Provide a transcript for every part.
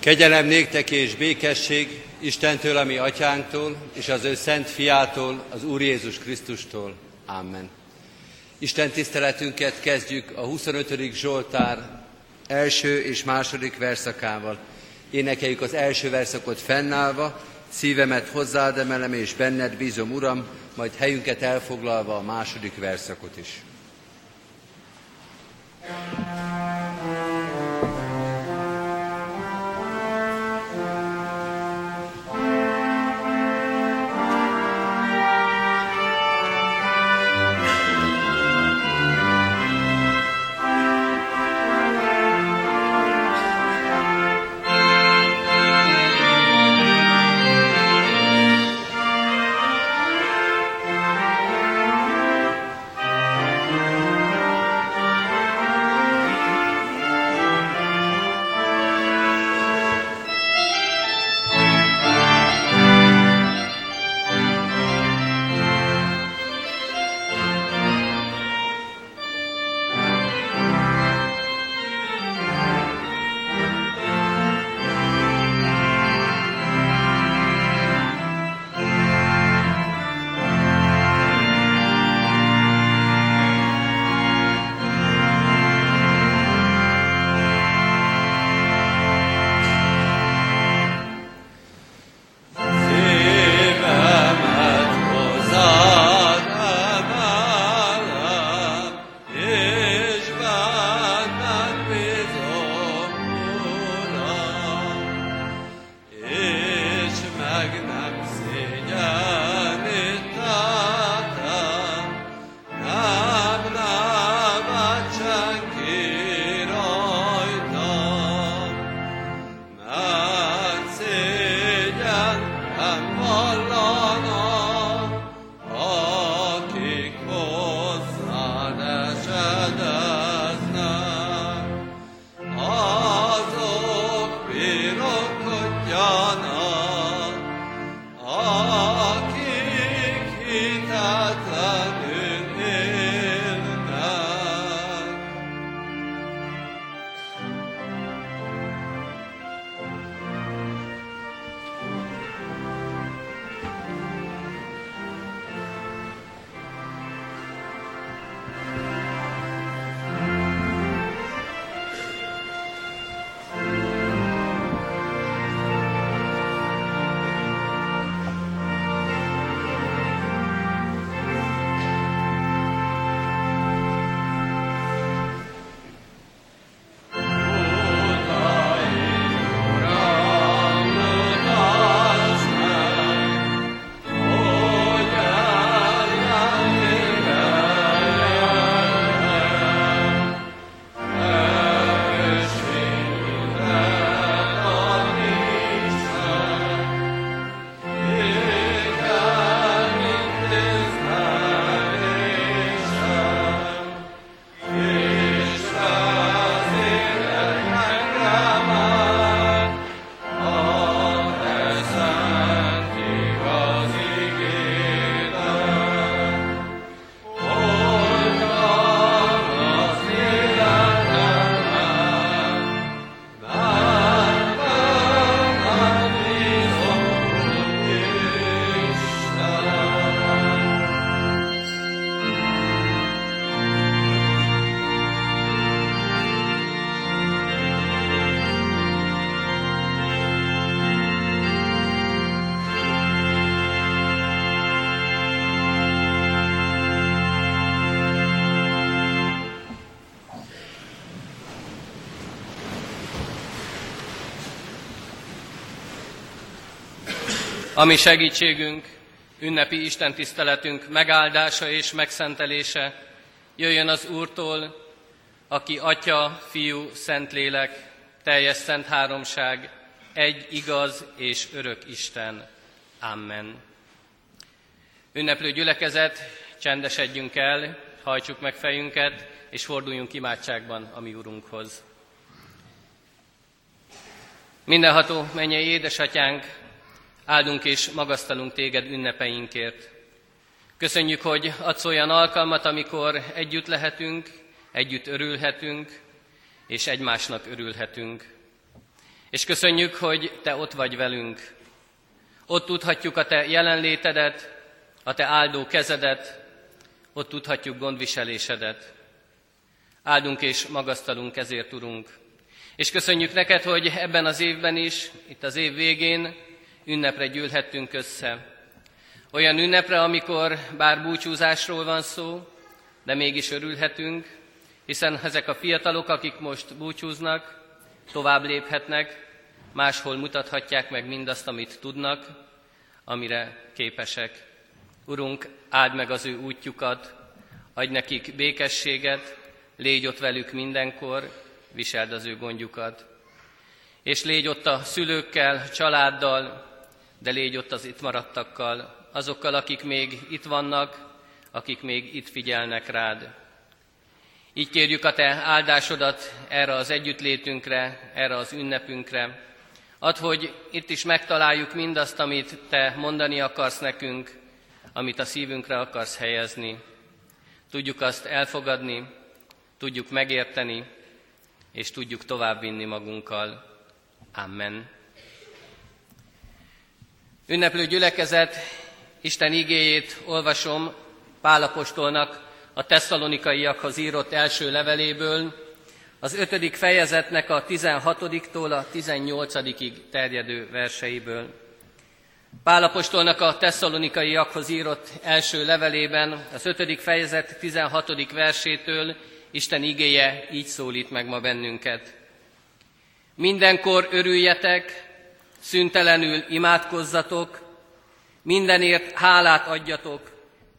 Kegyelem néktek és békesség Istentől, ami atyánktól, és az ő szent fiától, az Úr Jézus Krisztustól. Amen. Isten tiszteletünket kezdjük a 25. Zsoltár első és második verszakával. Énekeljük az első verszakot fennállva, szívemet hozzád emelem, és benned bízom, Uram, majd helyünket elfoglalva a második verszakot is. Ami segítségünk, ünnepi Isten tiszteletünk megáldása és megszentelése jöjjön az Úrtól, aki Atya, Fiú, Szentlélek, teljes szent háromság, egy igaz és örök Isten. Amen. Ünneplő gyülekezet, csendesedjünk el, hajtsuk meg fejünket, és forduljunk imádságban a mi Urunkhoz. Mindenható mennyei édesatyánk, Áldunk és magasztalunk téged ünnepeinkért. Köszönjük, hogy adsz olyan alkalmat, amikor együtt lehetünk, együtt örülhetünk, és egymásnak örülhetünk. És köszönjük, hogy Te ott vagy velünk. Ott tudhatjuk a Te jelenlétedet, a Te áldó kezedet, ott tudhatjuk gondviselésedet. Áldunk és magasztalunk ezért, Urunk. És köszönjük neked, hogy ebben az évben is, itt az év végén ünnepre gyűlhettünk össze. Olyan ünnepre, amikor bár búcsúzásról van szó, de mégis örülhetünk, hiszen ezek a fiatalok, akik most búcsúznak, tovább léphetnek, máshol mutathatják meg mindazt, amit tudnak, amire képesek. Urunk, áld meg az ő útjukat, adj nekik békességet, légy ott velük mindenkor, viseld az ő gondjukat. És légy ott a szülőkkel, családdal, de légy ott az itt maradtakkal, azokkal, akik még itt vannak, akik még itt figyelnek rád. Így kérjük a Te áldásodat erre az együttlétünkre, erre az ünnepünkre. Add, hogy itt is megtaláljuk mindazt, amit Te mondani akarsz nekünk, amit a szívünkre akarsz helyezni. Tudjuk azt elfogadni, tudjuk megérteni, és tudjuk továbbvinni magunkkal. Amen. Ünneplő gyülekezet, Isten igéjét olvasom Pálapostolnak a tesszalonikaiakhoz írott első leveléből, az ötödik fejezetnek a 16-tól a 18-ig terjedő verseiből. Pálapostolnak a tesszalonikaiakhoz írott első levelében, az ötödik fejezet 16. versétől Isten igéje így szólít meg ma bennünket. Mindenkor örüljetek, szüntelenül imádkozzatok, mindenért hálát adjatok,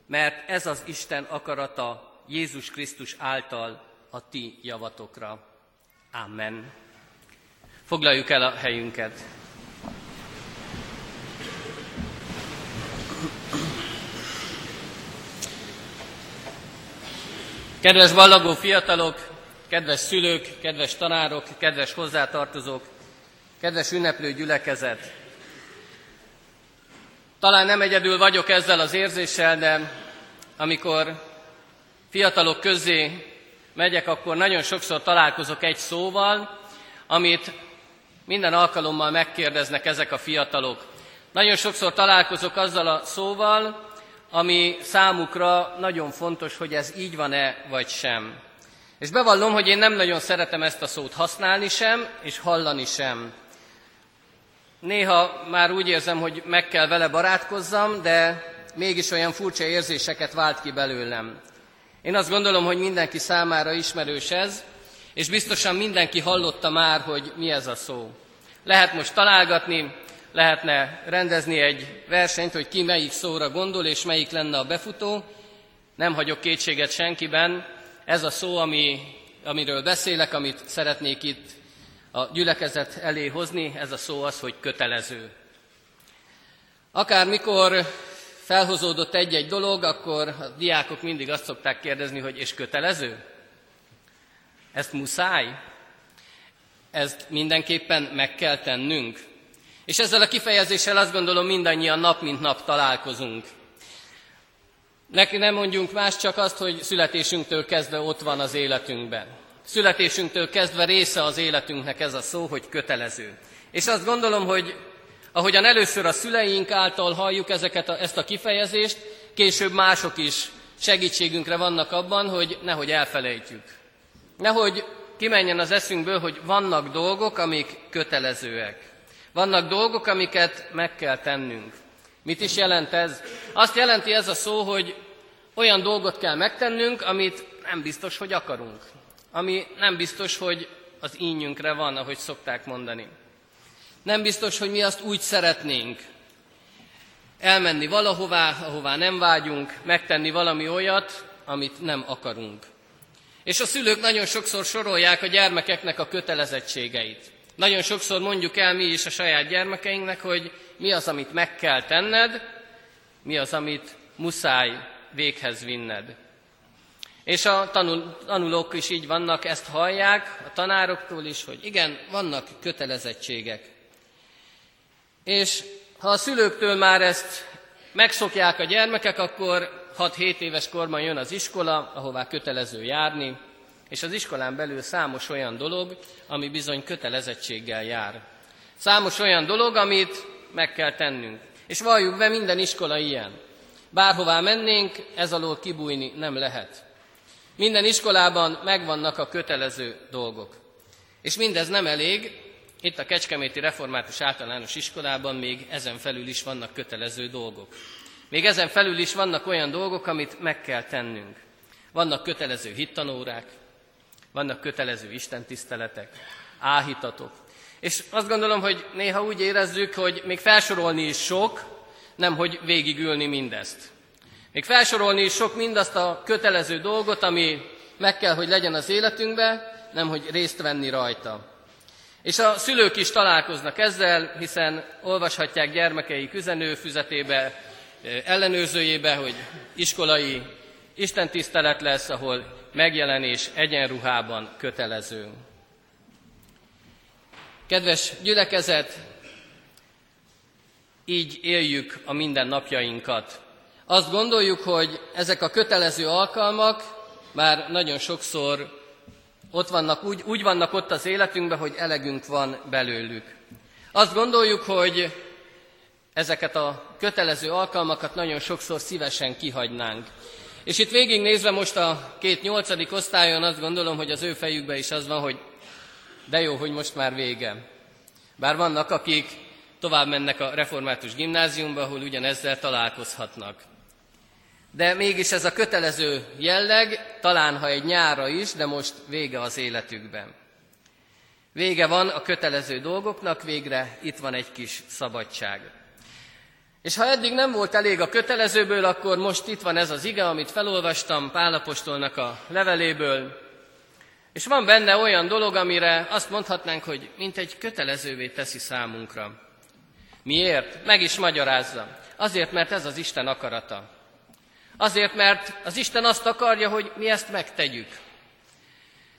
mert ez az Isten akarata Jézus Krisztus által a ti javatokra. Amen. Foglaljuk el a helyünket. Kedves ballagó fiatalok, kedves szülők, kedves tanárok, kedves hozzátartozók, kedves ünneplő gyülekezet! Talán nem egyedül vagyok ezzel az érzéssel, de amikor fiatalok közé megyek, akkor nagyon sokszor találkozok egy szóval, amit minden alkalommal megkérdeznek ezek a fiatalok. Nagyon sokszor találkozok azzal a szóval, ami számukra nagyon fontos, hogy ez így van-e vagy sem. És bevallom, hogy én nem nagyon szeretem ezt a szót használni sem, és hallani sem. Néha már úgy érzem, hogy meg kell vele barátkozzam, de mégis olyan furcsa érzéseket vált ki belőlem. Én azt gondolom, hogy mindenki számára ismerős ez, és biztosan mindenki hallotta már, hogy mi ez a szó. Lehet most találgatni, lehetne rendezni egy versenyt, hogy ki melyik szóra gondol, és melyik lenne a befutó. Nem hagyok kétséget senkiben. Ez a szó, ami, amiről beszélek, amit szeretnék itt a gyülekezet elé hozni, ez a szó az, hogy kötelező. Akármikor felhozódott egy-egy dolog, akkor a diákok mindig azt szokták kérdezni, hogy és kötelező? Ezt muszáj? Ezt mindenképpen meg kell tennünk? És ezzel a kifejezéssel azt gondolom mindannyian nap mint nap találkozunk. Neki nem mondjunk más, csak azt, hogy születésünktől kezdve ott van az életünkben. Születésünktől kezdve része az életünknek ez a szó, hogy kötelező. És azt gondolom, hogy ahogyan először a szüleink által halljuk ezeket a, ezt a kifejezést, később mások is segítségünkre vannak abban, hogy nehogy elfelejtjük. Nehogy kimenjen az eszünkből, hogy vannak dolgok, amik kötelezőek. Vannak dolgok, amiket meg kell tennünk. Mit is jelent ez? Azt jelenti ez a szó, hogy olyan dolgot kell megtennünk, amit nem biztos, hogy akarunk. Ami nem biztos, hogy az ínyünkre van, ahogy szokták mondani. Nem biztos, hogy mi azt úgy szeretnénk. Elmenni valahová, ahová nem vágyunk, megtenni valami olyat, amit nem akarunk. És a szülők nagyon sokszor sorolják a gyermekeknek a kötelezettségeit. Nagyon sokszor mondjuk el mi is a saját gyermekeinknek, hogy mi az, amit meg kell tenned, mi az, amit muszáj véghez vinned. És a tanul, tanulók is így vannak, ezt hallják a tanároktól is, hogy igen, vannak kötelezettségek. És ha a szülőktől már ezt megszokják a gyermekek, akkor 6-7 éves korban jön az iskola, ahová kötelező járni, és az iskolán belül számos olyan dolog, ami bizony kötelezettséggel jár. Számos olyan dolog, amit meg kell tennünk. És valljuk be, minden iskola ilyen. Bárhová mennénk, ez alól kibújni nem lehet. Minden iskolában megvannak a kötelező dolgok. És mindez nem elég, itt a Kecskeméti Református Általános Iskolában még ezen felül is vannak kötelező dolgok. Még ezen felül is vannak olyan dolgok, amit meg kell tennünk. Vannak kötelező hittanórák, vannak kötelező istentiszteletek, áhítatok. És azt gondolom, hogy néha úgy érezzük, hogy még felsorolni is sok, nem hogy végigülni mindezt. Még felsorolni is sok mindazt a kötelező dolgot, ami meg kell, hogy legyen az életünkben, nem hogy részt venni rajta. És a szülők is találkoznak ezzel, hiszen olvashatják gyermekeik üzenőfüzetébe, ellenőrzőjébe, hogy iskolai istentisztelet lesz, ahol megjelenés egyenruhában kötelező. Kedves gyülekezet, így éljük a mindennapjainkat. Azt gondoljuk, hogy ezek a kötelező alkalmak már nagyon sokszor ott vannak, úgy, úgy vannak ott az életünkben, hogy elegünk van belőlük. Azt gondoljuk, hogy ezeket a kötelező alkalmakat nagyon sokszor szívesen kihagynánk. És itt végignézve most a két nyolcadik osztályon azt gondolom, hogy az ő fejükben is az van, hogy de jó, hogy most már vége. Bár vannak, akik tovább mennek a református gimnáziumba, ahol ugyanezzel találkozhatnak. De mégis ez a kötelező jelleg, talán ha egy nyára is, de most vége az életükben. Vége van a kötelező dolgoknak, végre itt van egy kis szabadság. És ha eddig nem volt elég a kötelezőből, akkor most itt van ez az ige, amit felolvastam Pálapostolnak a leveléből, és van benne olyan dolog, amire azt mondhatnánk, hogy mint egy kötelezővé teszi számunkra. Miért? Meg is magyarázza. Azért, mert ez az Isten akarata. Azért, mert az Isten azt akarja, hogy mi ezt megtegyük.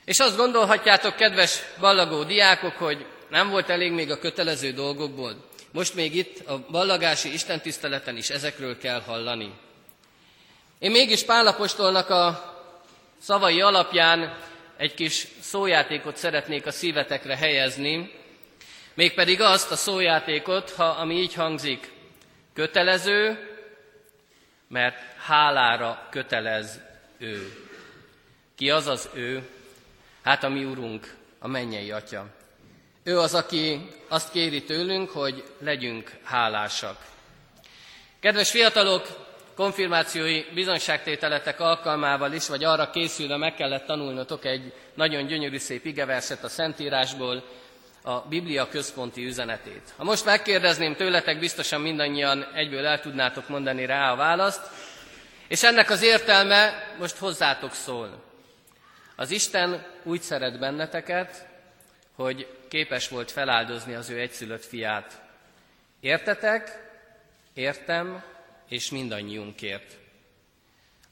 És azt gondolhatjátok, kedves ballagó diákok, hogy nem volt elég még a kötelező dolgokból. Most még itt a ballagási istentiszteleten is ezekről kell hallani. Én mégis Pálapostolnak a szavai alapján egy kis szójátékot szeretnék a szívetekre helyezni, mégpedig azt a szójátékot, ha, ami így hangzik, kötelező, mert hálára kötelez ő. Ki az az ő? Hát a mi Urunk, a mennyei Atya. Ő az, aki azt kéri tőlünk, hogy legyünk hálásak. Kedves fiatalok, konfirmációi bizonyságtételetek alkalmával is, vagy arra készülve meg kellett tanulnotok egy nagyon gyönyörű szép igeverset a Szentírásból, a Biblia központi üzenetét. Ha most megkérdezném tőletek, biztosan mindannyian egyből el tudnátok mondani rá a választ, és ennek az értelme most hozzátok szól. Az Isten úgy szeret benneteket, hogy képes volt feláldozni az ő egyszülött fiát. Értetek? Értem, és mindannyiunkért.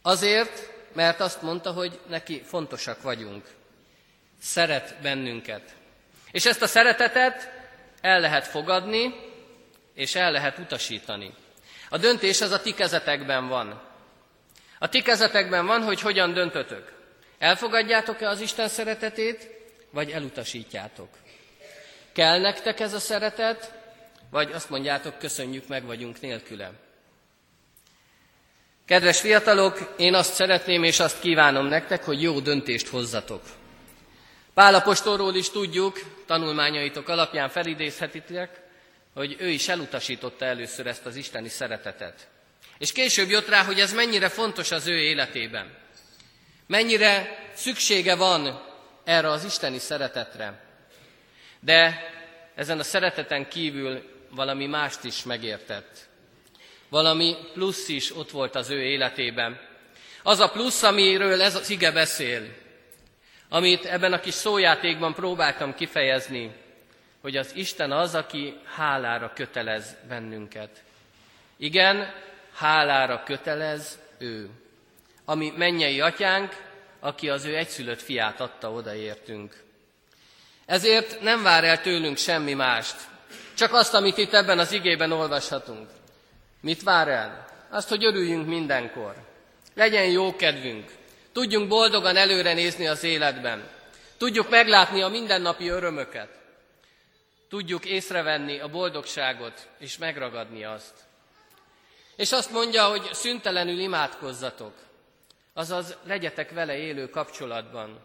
Azért, mert azt mondta, hogy neki fontosak vagyunk. Szeret bennünket. És ezt a szeretetet el lehet fogadni, és el lehet utasítani. A döntés az a ti kezetekben van. A ti kezetekben van, hogy hogyan döntötök. Elfogadjátok-e az Isten szeretetét, vagy elutasítjátok? Kell nektek ez a szeretet, vagy azt mondjátok, köszönjük, meg vagyunk nélküle. Kedves fiatalok, én azt szeretném és azt kívánom nektek, hogy jó döntést hozzatok. Pálapostolról is tudjuk, tanulmányaitok alapján felidézhetitek, hogy ő is elutasította először ezt az isteni szeretetet. És később jött rá, hogy ez mennyire fontos az ő életében. Mennyire szüksége van erre az isteni szeretetre. De ezen a szereteten kívül valami mást is megértett. Valami plusz is ott volt az ő életében. Az a plusz, amiről ez az ige beszél, amit ebben a kis szójátékban próbáltam kifejezni, hogy az Isten az, aki hálára kötelez bennünket. Igen, hálára kötelez ő. Ami mennyei atyánk, aki az ő egyszülött fiát adta odaértünk. Ezért nem vár el tőlünk semmi mást, csak azt, amit itt ebben az igében olvashatunk. Mit vár el? Azt, hogy örüljünk mindenkor. Legyen jó kedvünk. Tudjunk boldogan előre nézni az életben. Tudjuk meglátni a mindennapi örömöket. tudjuk észrevenni a boldogságot és megragadni azt. És azt mondja, hogy szüntelenül imádkozzatok, azaz legyetek vele élő kapcsolatban.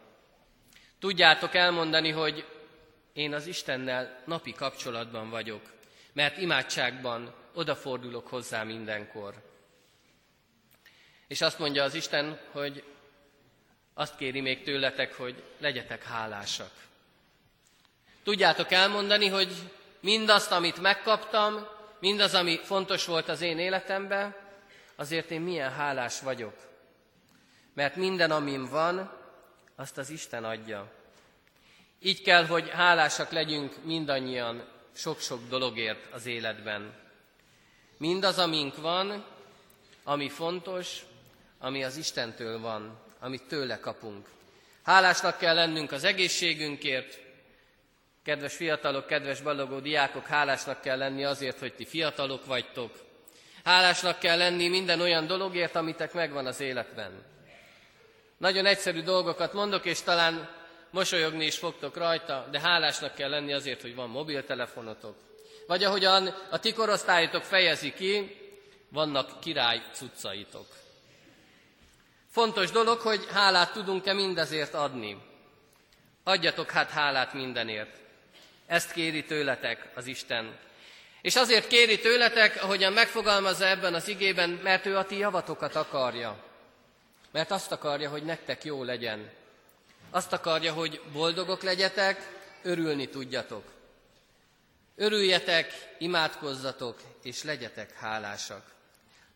Tudjátok elmondani, hogy én az Istennel napi kapcsolatban vagyok, mert imádságban odafordulok hozzá mindenkor. És azt mondja az Isten, hogy azt kéri még tőletek, hogy legyetek hálásak. Tudjátok elmondani, hogy mindazt, amit megkaptam, mindaz, ami fontos volt az én életemben, azért én milyen hálás vagyok. Mert minden, amim van, azt az Isten adja. Így kell, hogy hálásak legyünk mindannyian sok-sok dologért az életben. Mindaz, amink van, ami fontos, ami az Istentől van, amit tőle kapunk. Hálásnak kell lennünk az egészségünkért, Kedves fiatalok, kedves ballagó diákok, hálásnak kell lenni azért, hogy ti fiatalok vagytok. Hálásnak kell lenni minden olyan dologért, amitek megvan az életben. Nagyon egyszerű dolgokat mondok, és talán mosolyogni is fogtok rajta, de hálásnak kell lenni azért, hogy van mobiltelefonotok. Vagy ahogyan a ti korosztályotok fejezi ki, vannak király cuccaitok. Fontos dolog, hogy hálát tudunk-e mindezért adni. Adjatok hát hálát mindenért. Ezt kéri tőletek az Isten. És azért kéri tőletek, ahogyan megfogalmazza ebben az igében, mert ő a ti javatokat akarja. Mert azt akarja, hogy nektek jó legyen. Azt akarja, hogy boldogok legyetek, örülni tudjatok. Örüljetek, imádkozzatok, és legyetek hálásak.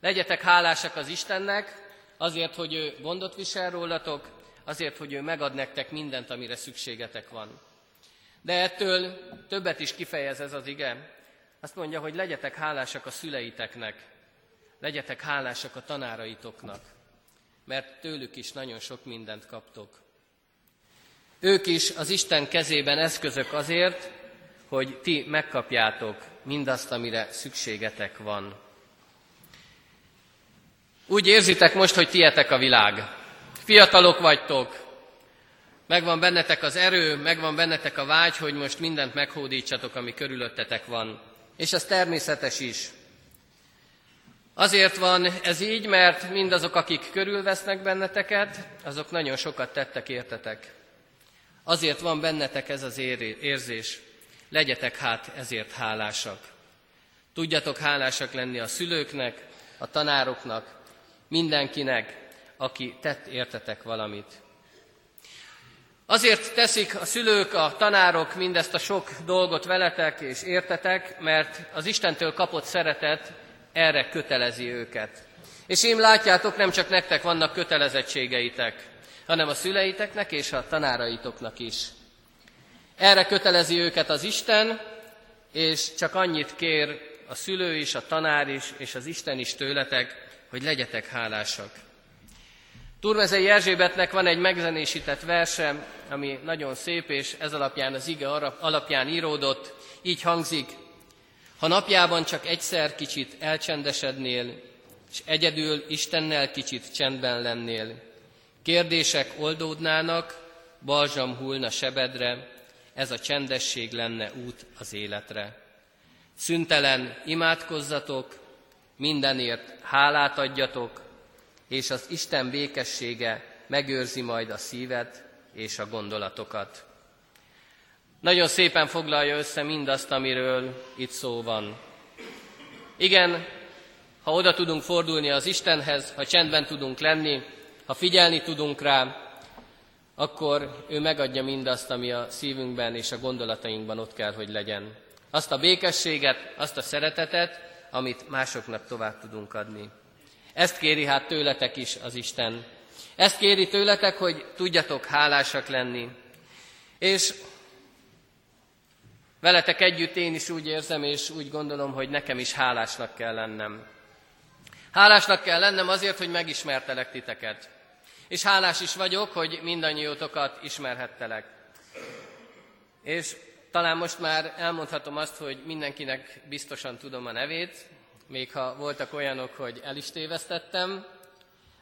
Legyetek hálásak az Istennek, azért, hogy ő gondot visel rólatok, azért, hogy ő megad nektek mindent, amire szükségetek van. De ettől többet is kifejez ez az ige. Azt mondja, hogy legyetek hálásak a szüleiteknek, legyetek hálásak a tanáraitoknak, mert tőlük is nagyon sok mindent kaptok. Ők is az Isten kezében eszközök azért, hogy ti megkapjátok mindazt, amire szükségetek van. Úgy érzitek most, hogy tietek a világ. Fiatalok vagytok, Megvan bennetek az erő, megvan bennetek a vágy, hogy most mindent meghódítsatok, ami körülöttetek van. És ez természetes is. Azért van ez így, mert mindazok, akik körülvesznek benneteket, azok nagyon sokat tettek értetek. Azért van bennetek ez az érzés. Legyetek hát ezért hálásak. Tudjatok hálásak lenni a szülőknek, a tanároknak, mindenkinek, aki tett értetek valamit. Azért teszik a szülők, a tanárok mindezt a sok dolgot veletek és értetek, mert az Istentől kapott szeretet erre kötelezi őket. És én látjátok, nem csak nektek vannak kötelezettségeitek, hanem a szüleiteknek és a tanáraitoknak is. Erre kötelezi őket az Isten, és csak annyit kér a szülő is, a tanár is, és az Isten is tőletek, hogy legyetek hálásak. Turmezei Erzsébetnek van egy megzenésített verse, ami nagyon szép, és ez alapján az ige alapján íródott, így hangzik, ha napjában csak egyszer kicsit elcsendesednél, és egyedül Istennel kicsit csendben lennél, kérdések oldódnának, balzsam hullna sebedre, ez a csendesség lenne út az életre. Szüntelen imádkozzatok, mindenért hálát adjatok, és az Isten békessége megőrzi majd a szívet és a gondolatokat. Nagyon szépen foglalja össze mindazt, amiről itt szó van. Igen, ha oda tudunk fordulni az Istenhez, ha csendben tudunk lenni, ha figyelni tudunk rá, akkor ő megadja mindazt, ami a szívünkben és a gondolatainkban ott kell, hogy legyen. Azt a békességet, azt a szeretetet, amit másoknak tovább tudunk adni. Ezt kéri hát tőletek is az Isten. Ezt kéri tőletek, hogy tudjatok hálásak lenni. És veletek együtt én is úgy érzem, és úgy gondolom, hogy nekem is hálásnak kell lennem. Hálásnak kell lennem azért, hogy megismertelek titeket. És hálás is vagyok, hogy mindannyiótokat ismerhettelek. És talán most már elmondhatom azt, hogy mindenkinek biztosan tudom a nevét, még ha voltak olyanok, hogy el is tévesztettem,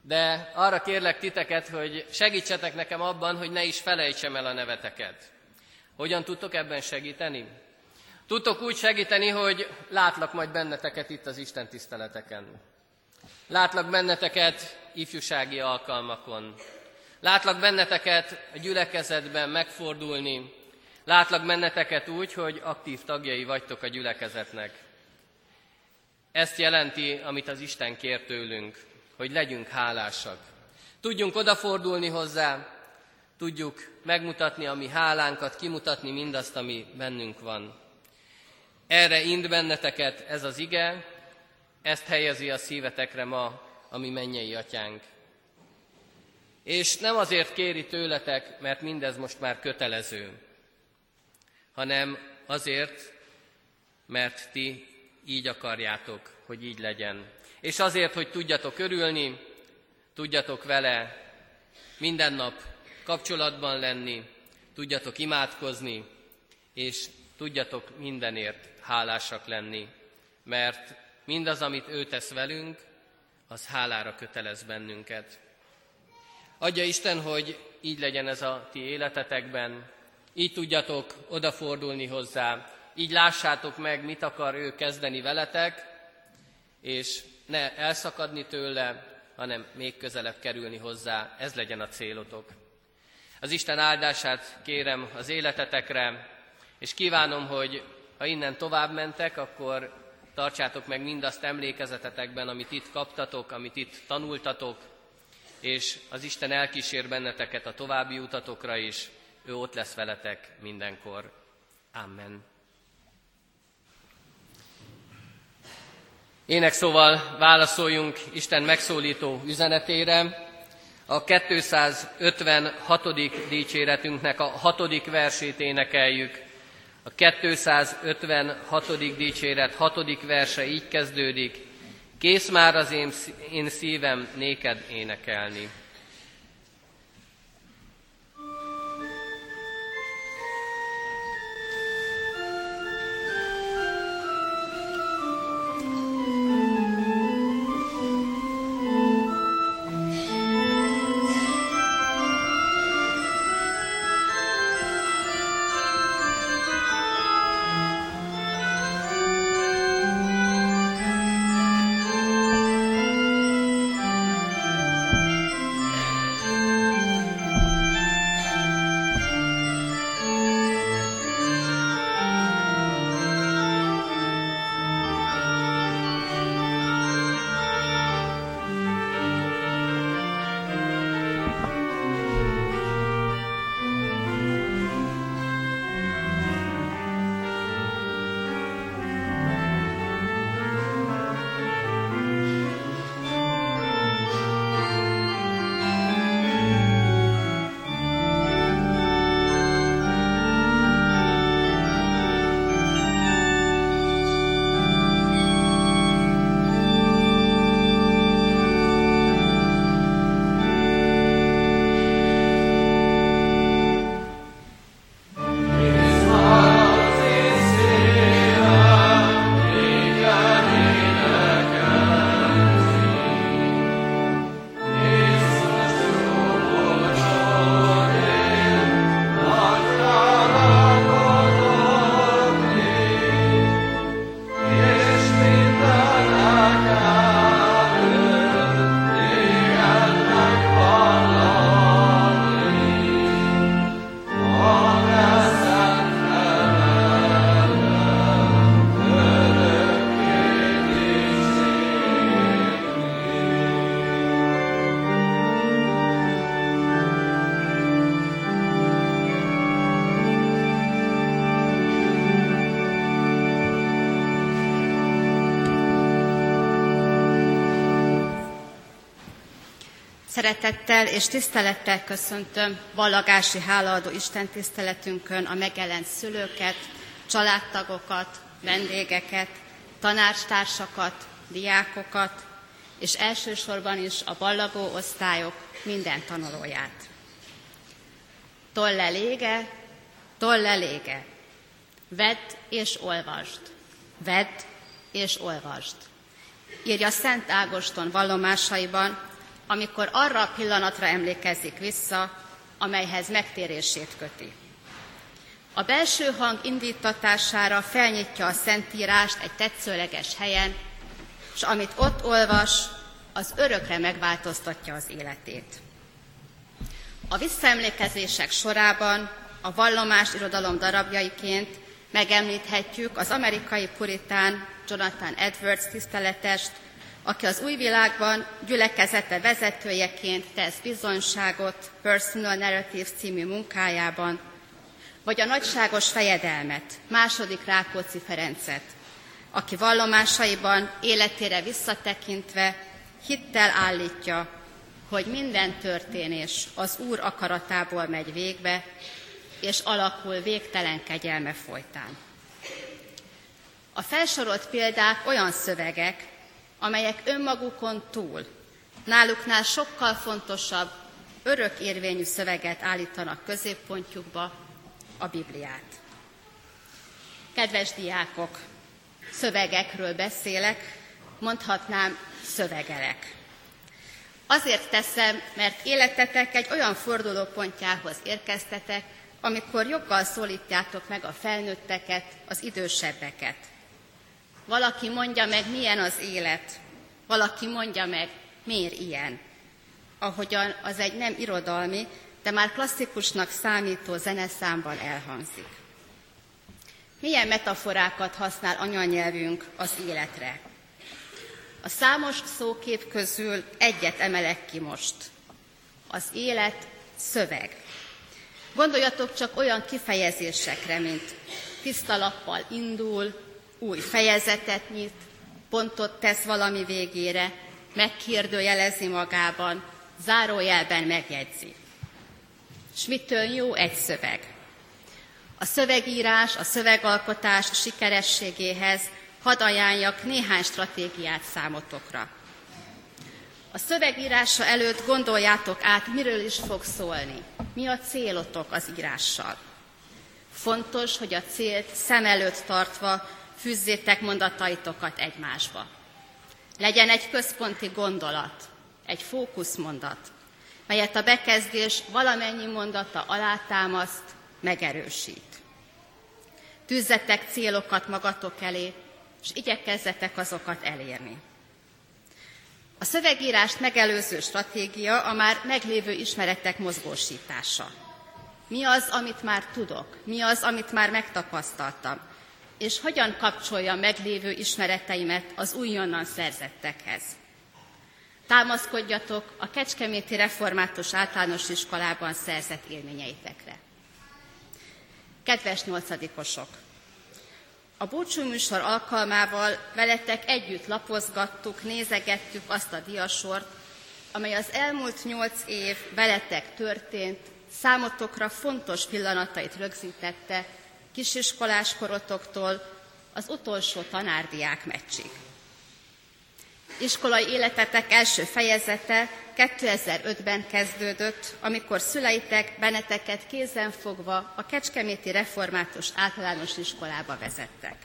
de arra kérlek titeket, hogy segítsetek nekem abban, hogy ne is felejtsem el a neveteket. Hogyan tudtok ebben segíteni? Tudtok úgy segíteni, hogy látlak majd benneteket itt az Isten tiszteleteken. Látlak benneteket ifjúsági alkalmakon. Látlak benneteket a gyülekezetben megfordulni. Látlak benneteket úgy, hogy aktív tagjai vagytok a gyülekezetnek. Ezt jelenti, amit az Isten kér tőlünk, hogy legyünk hálásak. Tudjunk odafordulni hozzá, tudjuk megmutatni a mi hálánkat, kimutatni mindazt, ami bennünk van. Erre ind benneteket ez az ige, ezt helyezi a szívetekre ma a mi mennyei atyánk. És nem azért kéri tőletek, mert mindez most már kötelező, hanem azért, mert ti így akarjátok, hogy így legyen. És azért, hogy tudjatok örülni, tudjatok vele minden nap kapcsolatban lenni, tudjatok imádkozni, és tudjatok mindenért hálásak lenni, mert mindaz, amit ő tesz velünk, az hálára kötelez bennünket. Adja Isten, hogy így legyen ez a ti életetekben, így tudjatok odafordulni hozzá, így lássátok meg, mit akar ő kezdeni veletek, és ne elszakadni tőle, hanem még közelebb kerülni hozzá, ez legyen a célotok. Az Isten áldását kérem az életetekre, és kívánom, hogy ha innen tovább mentek, akkor tartsátok meg mindazt emlékezetetekben, amit itt kaptatok, amit itt tanultatok, és az Isten elkísér benneteket a további utatokra is, ő ott lesz veletek mindenkor. Amen. Ének szóval válaszoljunk Isten megszólító üzenetére. A 256. dicséretünknek a hatodik versét énekeljük. A 256. dicséret hatodik verse így kezdődik. Kész már az én, én szívem néked énekelni. Szeretettel és tisztelettel köszöntöm vallagási hálaadó Isten tiszteletünkön a megjelent szülőket, családtagokat, vendégeket, tanárstársakat, diákokat, és elsősorban is a ballagó osztályok minden tanulóját. Tolle lége, tolle lége, vedd és olvasd, vedd és olvasd. Írja Szent Ágoston vallomásaiban, amikor arra a pillanatra emlékezik vissza, amelyhez megtérését köti. A belső hang indítatására felnyitja a Szentírást egy tetszőleges helyen, és amit ott olvas, az örökre megváltoztatja az életét. A visszaemlékezések sorában a vallomás irodalom darabjaiként megemlíthetjük az amerikai puritán Jonathan Edwards tiszteletest, aki az új világban gyülekezete vezetőjeként tesz bizonyságot Personal Narrative című munkájában, vagy a nagyságos fejedelmet, második Rákóczi Ferencet, aki vallomásaiban életére visszatekintve hittel állítja, hogy minden történés az Úr akaratából megy végbe, és alakul végtelen kegyelme folytán. A felsorolt példák olyan szövegek, amelyek önmagukon túl, náluknál sokkal fontosabb, örök érvényű szöveget állítanak középpontjukba, a Bibliát. Kedves diákok, szövegekről beszélek, mondhatnám szövegelek. Azért teszem, mert életetek egy olyan fordulópontjához érkeztetek, amikor joggal szólítjátok meg a felnőtteket, az idősebbeket. Valaki mondja meg, milyen az élet, valaki mondja meg, miért ilyen. Ahogyan az egy nem irodalmi, de már klasszikusnak számító zeneszámban elhangzik. Milyen metaforákat használ anyanyelvünk az életre? A számos szókép közül egyet emelek ki most. Az élet szöveg. Gondoljatok csak olyan kifejezésekre, mint tiszta lappal indul, új fejezetet nyit, pontot tesz valami végére, megkérdőjelezi magában, zárójelben megjegyzi. És mitől jó egy szöveg? A szövegírás, a szövegalkotás sikerességéhez hadd ajánljak néhány stratégiát számotokra. A szövegírása előtt gondoljátok át, miről is fog szólni. Mi a célotok az írással? Fontos, hogy a célt szem előtt tartva fűzzétek mondataitokat egymásba. Legyen egy központi gondolat, egy fókuszmondat, melyet a bekezdés valamennyi mondata alátámaszt, megerősít. Tűzzetek célokat magatok elé, és igyekezzetek azokat elérni. A szövegírást megelőző stratégia a már meglévő ismeretek mozgósítása. Mi az, amit már tudok? Mi az, amit már megtapasztaltam? És hogyan kapcsolja meglévő ismereteimet az újonnan szerzettekhez? Támaszkodjatok a Kecskeméti Református Általános Iskolában szerzett élményeitekre. Kedves nyolcadikosok! A búcsúműsor alkalmával veletek együtt lapozgattuk, nézegettük azt a diasort, amely az elmúlt nyolc év veletek történt, számotokra fontos pillanatait rögzítette kisiskolás korotoktól az utolsó tanárdiák meccsig. Iskolai életetek első fejezete 2005-ben kezdődött, amikor szüleitek benneteket kézen fogva a Kecskeméti Református Általános Iskolába vezettek.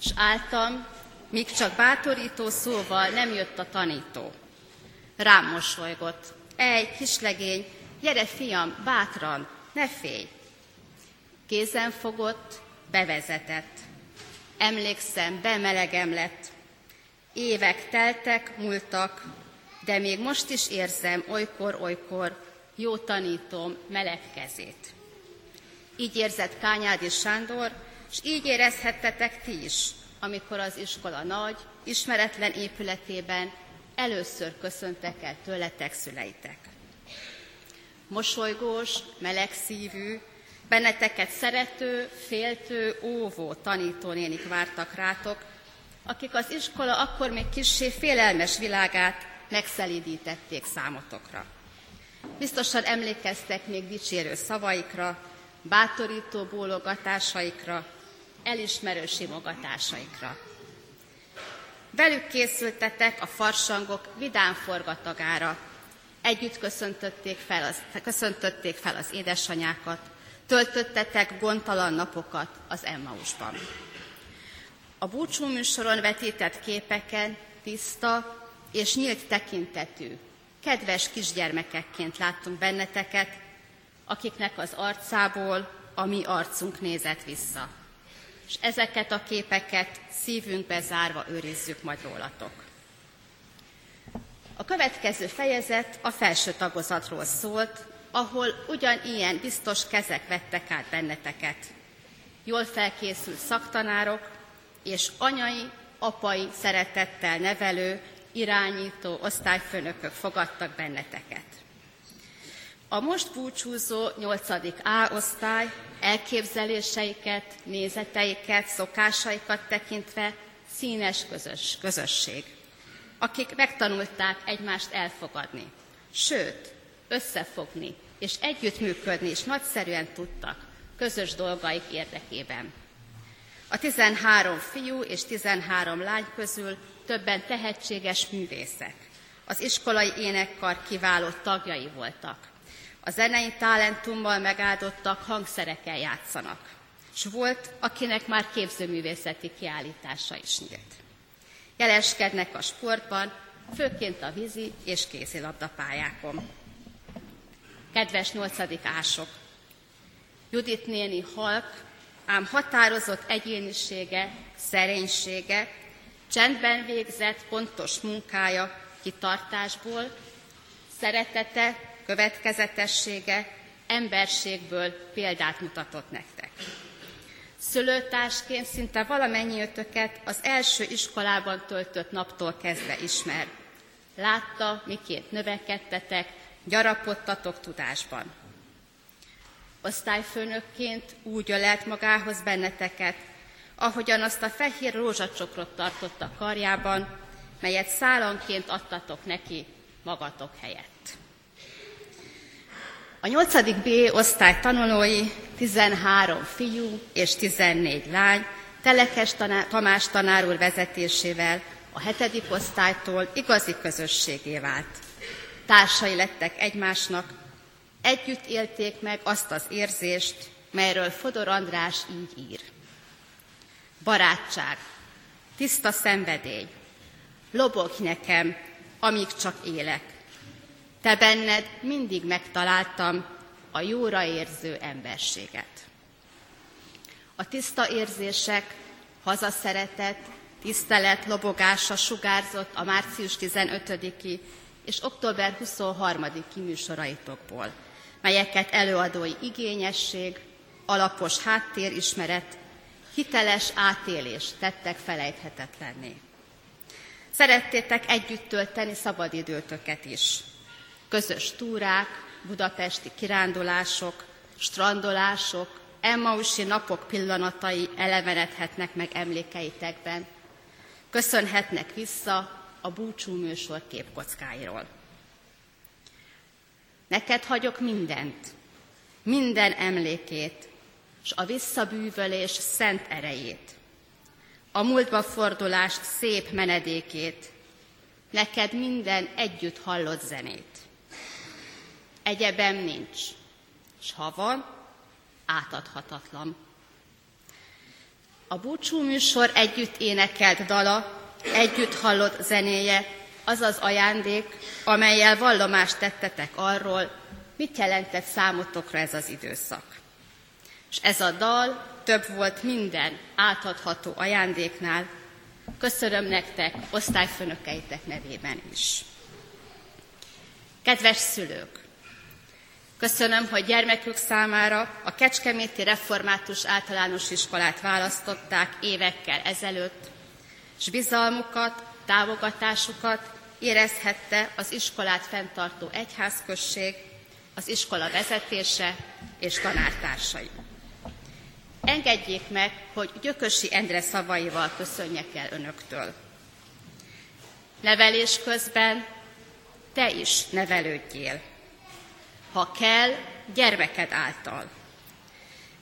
És álltam, míg csak bátorító szóval nem jött a tanító. Rám mosolygott. Egy kislegény, gyere fiam, bátran, ne félj. Kézen fogott, bevezetett. Emlékszem, bemelegem lett, Évek teltek, múltak, de még most is érzem olykor-olykor jó tanítom meleg kezét. Így érzett Kányádi Sándor, és így érezhettetek ti is, amikor az iskola nagy, ismeretlen épületében először köszöntek el tőletek szüleitek. Mosolygós, melegszívű, benneteket szerető, féltő, óvó tanítónénik vártak rátok, akik az iskola akkor még kissé félelmes világát megszelídítették számotokra. Biztosan emlékeztek még dicsérő szavaikra, bátorító bólogatásaikra, elismerő simogatásaikra. Velük készültetek a farsangok vidám forgatagára. Együtt köszöntötték fel az, köszöntötték fel az édesanyákat, töltöttetek gondtalan napokat az Emmausban. A búcsú műsoron vetített képeken tiszta és nyílt tekintetű, kedves kisgyermekekként láttunk benneteket, akiknek az arcából, a mi arcunk nézett vissza. És ezeket a képeket szívünkbe zárva őrizzük majd rólatok. A következő fejezet a felső tagozatról szólt, ahol ugyanilyen biztos kezek vettek át benneteket. Jól felkészült szaktanárok és anyai, apai szeretettel nevelő, irányító osztályfőnökök fogadtak benneteket. A most búcsúzó 8. A osztály elképzeléseiket, nézeteiket, szokásaikat tekintve színes közös, közösség, akik megtanulták egymást elfogadni, sőt, összefogni és együttműködni is nagyszerűen tudtak közös dolgaik érdekében. A 13 fiú és 13 lány közül többen tehetséges művészek. Az iskolai énekkar kiváló tagjai voltak. A zenei talentummal megáldottak hangszerekkel játszanak. És volt, akinek már képzőművészeti kiállítása is nyílt. Jeleskednek a sportban, főként a vízi és kézilabdapályákon. Kedves nyolcadik ások! Judit néni halk, ám határozott egyénisége, szerénysége, csendben végzett pontos munkája, kitartásból, szeretete, következetessége, emberségből példát mutatott nektek. Szülőtársként szinte valamennyi ötöket az első iskolában töltött naptól kezdve ismer. Látta, miként növekedtetek, gyarapodtatok tudásban. Osztályfőnökként úgy ölelt magához benneteket, ahogyan azt a fehér rózsacsokrot tartotta karjában, melyet szálanként adtatok neki magatok helyett. A 8. B osztály tanulói 13 fiú és 14 lány Telekes Tamás tanár úr vezetésével a hetedik osztálytól igazi közösségé vált. Társai lettek egymásnak, együtt élték meg azt az érzést, melyről Fodor András így ír. Barátság, tiszta szenvedély, lobogj nekem, amíg csak élek. Te benned mindig megtaláltam a jóra érző emberséget. A tiszta érzések, hazaszeretet, tisztelet lobogása sugárzott a március 15-i és október 23-i műsoraitokból, melyeket előadói igényesség, alapos háttérismeret, hiteles átélés tettek felejthetetlenné. Szerettétek együtt tölteni szabadidőtöket is. Közös túrák, budapesti kirándulások, strandolások, Emmausi napok pillanatai elevenedhetnek meg emlékeitekben. Köszönhetnek vissza a búcsú műsor képkockáiról. Neked hagyok mindent, minden emlékét, és a visszabűvölés szent erejét, a múltba fordulás szép menedékét, neked minden együtt hallott zenét. Egyebem nincs, s ha van, átadhatatlan. A búcsú műsor együtt énekelt dala, együtt hallott zenéje, az az ajándék, amelyel vallomást tettetek arról, mit jelentett számotokra ez az időszak. És ez a dal több volt minden átadható ajándéknál. Köszönöm nektek, osztályfőnökeitek nevében is. Kedves szülők! Köszönöm, hogy gyermekük számára a Kecskeméti Református Általános Iskolát választották évekkel ezelőtt, és bizalmukat, támogatásukat érezhette az iskolát fenntartó egyházközség, az iskola vezetése és tanártársai. Engedjék meg, hogy Gyökösi Endre szavaival köszönjek el önöktől. Nevelés közben te is nevelődjél. Ha kell, gyermeked által.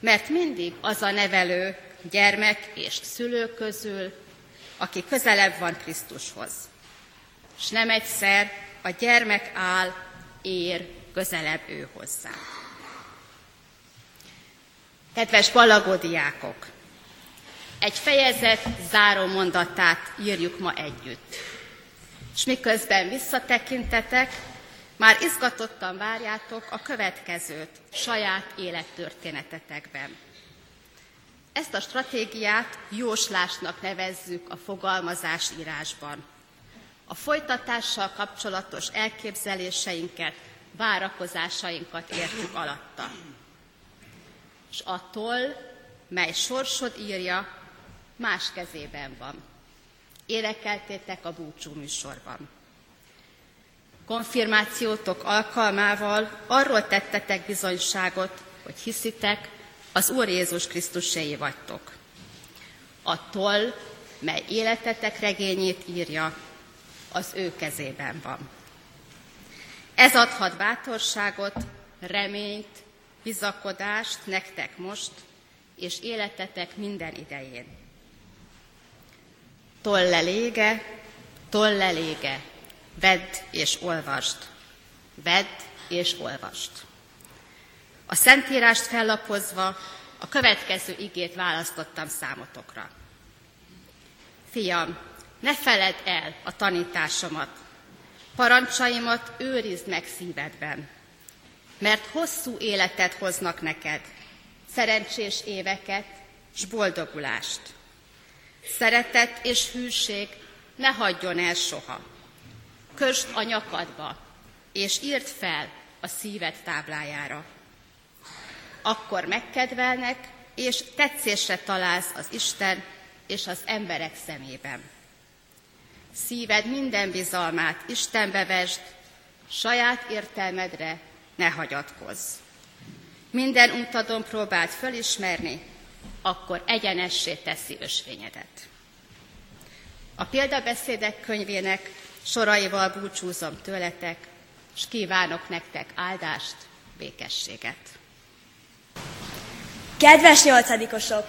Mert mindig az a nevelő gyermek és szülő közül, aki közelebb van Krisztushoz. És nem egyszer a gyermek áll, ér közelebb ő hozzá. Kedves balagodiákok! Egy fejezet záró mondatát írjuk ma együtt. És miközben visszatekintetek, Már izgatottan várjátok a következőt saját élettörténetetekben. Ezt a stratégiát jóslásnak nevezzük a fogalmazás írásban. A folytatással kapcsolatos elképzeléseinket, várakozásainkat értük alatta. És attól, mely sorsod írja, más kezében van. Érekeltétek a búcsú műsorban. Konfirmációtok alkalmával arról tettetek bizonyságot, hogy hiszitek, az Úr Jézus Krisztuséi vagytok. A toll, mely életetek regényét írja, az ő kezében van. Ez adhat bátorságot, reményt, bizakodást nektek most, és életetek minden idején. Tollelége, tollelége, vedd és olvasd, vedd és olvasd. A Szentírást fellapozva a következő igét választottam számotokra. Fiam, ne feledd el a tanításomat, parancsaimat őrizd meg szívedben, mert hosszú életet hoznak neked, szerencsés éveket s boldogulást. Szeretet és hűség ne hagyjon el soha. Kösd a nyakadba, és írd fel a szíved táblájára akkor megkedvelnek, és tetszésre találsz az Isten és az emberek szemében. Szíved minden bizalmát Istenbe vesd, saját értelmedre ne hagyatkozz. Minden utadon próbáld fölismerni, akkor egyenessé teszi ösvényedet. A példabeszédek könyvének soraival búcsúzom tőletek, és kívánok nektek áldást, békességet. Kedves nyolcadikosok!